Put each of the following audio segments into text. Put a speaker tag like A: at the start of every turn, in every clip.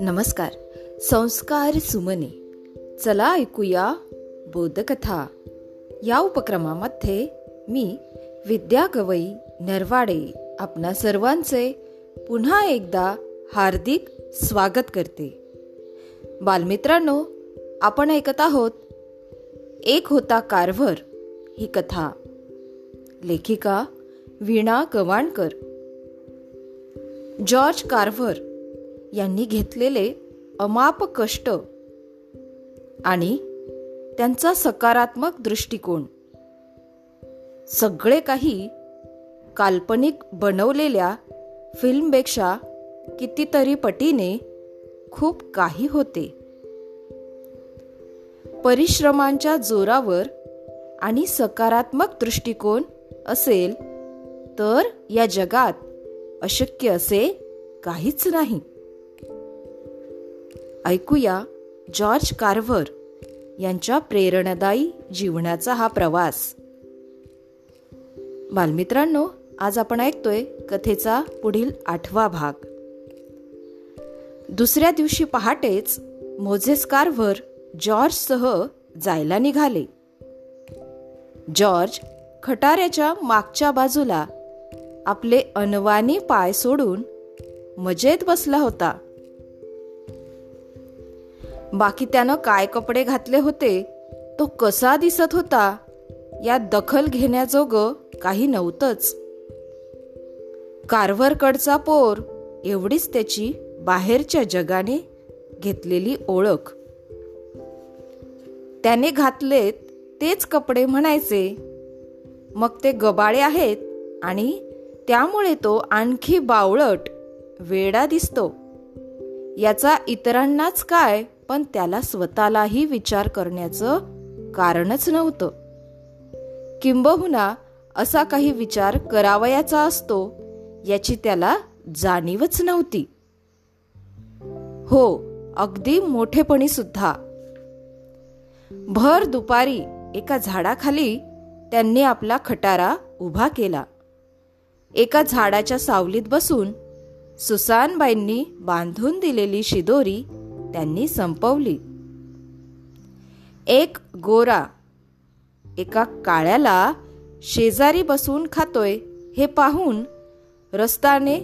A: नमस्कार. संस्कार सुमने. चला ऐकूया बोधकथा. या उपक्रमामध्ये मी विद्या गवई नरवाडे आपणा सर्वांचे पुन्हा एकदा हार्दिक स्वागत करते. बालमित्रांनो आपण ऐकत आहोत एक होता कारभर ही कथा. लेखिका वीणा गवाणकर जॉर्ज कार्व्हर यांनी घेतलेले अमाप कष्ट आणि त्यांचा सकारात्मक दृष्टिकोन. सगळे काही काल्पनिक बनवलेल्या फिल्मपेक्षा कितीतरी पटीने खूप काही होते. परिश्रमांच्या जोरावर आणि सकारात्मक दृष्टिकोन असेल तर या जगात अशक्य असे काहीच नाही. ऐकूया जॉर्ज कार्व्हर यांच्या प्रेरणादायी जीवनाचा हा प्रवास. बालमित्रांनो आज आपण ऐकतोय कथेचा पुढील आठवा भाग. दुसऱ्या दिवशी पहाटेच मोझेस कार्व्हर जॉर्जसह जायला निघाले. जॉर्ज खटाऱ्याच्या मागच्या बाजूला आपले अनवानी पाय सोडून मजेत बसला होता. बाकी त्यानं काय कपडे घातले होते तो कसा दिसत होता या दखल घेण्याजोग काही नव्हतंच. कारवरकडचा पोर एवढीच त्याची बाहेरच्या जगाने घेतलेली ओळख. त्याने घातलेत तेच कपडे म्हणायचे मग ते गबाळे आहेत आणि त्यामुळे तो आणखी बावळट वेडा दिसतो. याचा इतरांनाच काय पण त्याला स्वतःलाही विचार करण्याचं कारणच नव्हतं. किंबहुना असा काही विचार करावयाचा असतो याची त्याला जाणीवच नव्हती. हो अगदी मोठेपणी सुद्धा. भर दुपारी एका झाडाखाली त्यांनी आपला खटारा उभा केला. एका झाडाच्या सावलीत बसून सुसानबाईंनी बांधून दिलेली शिदोरी त्यांनी संपवली. एक गोरा एका काळ्याला शेजारी बसून खातोय हे पाहून रस्ताने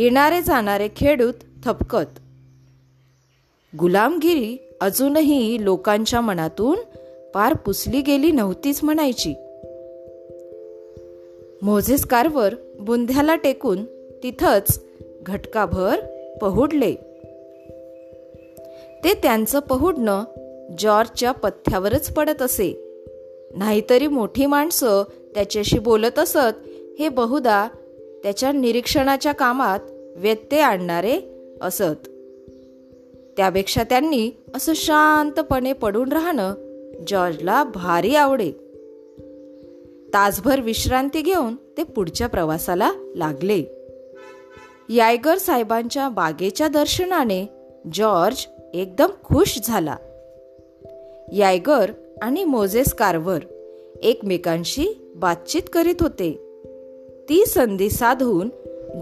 A: येणारे जाणारे खेडूत थपकत. गुलामगिरी अजूनही लोकांच्या मनातून पार पुसली गेली नव्हतीच म्हणायची. मोझेस कारवर बुंध्याला टेकून तिथंच घटकाभर पहुडले. ते त्यांचं पहुडणं जॉर्जच्या पथ्यावरच पडत असे. नाहीतरी मोठी माणसं त्याच्याशी बोलत असत हे बहुधा त्याच्या निरीक्षणाच्या कामात व्यत्यय आणणारे असत. त्यापेक्षा त्यांनी असं शांतपणे पडून राहणं जॉर्जला भारी आवडे. तासभर विश्रांती घेऊन ते पुढच्या प्रवासाला लागले. यायगर साहेबांच्या बागेच्या दर्शनाने जॉर्ज एकदम खुश झाला. यायगर आणि मोझेस कारवर एकमेकांशी बातचीत करीत होते. ती संधी साधून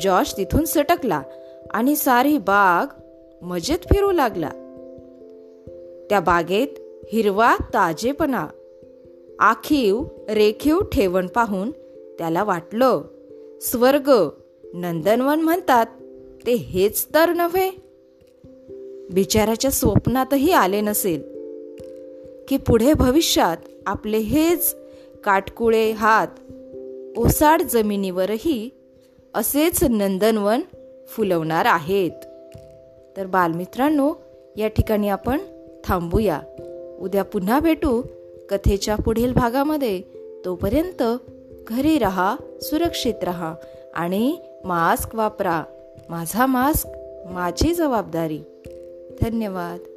A: जॉर्ज तिथून सटकला आणि सारी बाग मजेत फिरू लागला. त्या बागेत हिरवा ताजेपणा आखीव रेखीव ठेवण पाहून त्याला वाटलं स्वर्ग नंदनवन म्हणतात ते हेच तर नव्हे. बिचाराच्या स्वप्नातही आले नसेल की पुढे भविष्यात आपले हेच काटकुळे हात ओसाड जमिनीवरही असेच नंदनवन फुलवणार आहेत. तर बालमित्रांनो या ठिकाणी आपण थांबूया. उद्या पुन्हा भेटू. कथेच्या पुढील भागामध्ये तोपर्यंत घरी रहा सुरक्षित रहा आणि मास्क वापरा. माझा मास्क माझी जबाबदारी. धन्यवाद.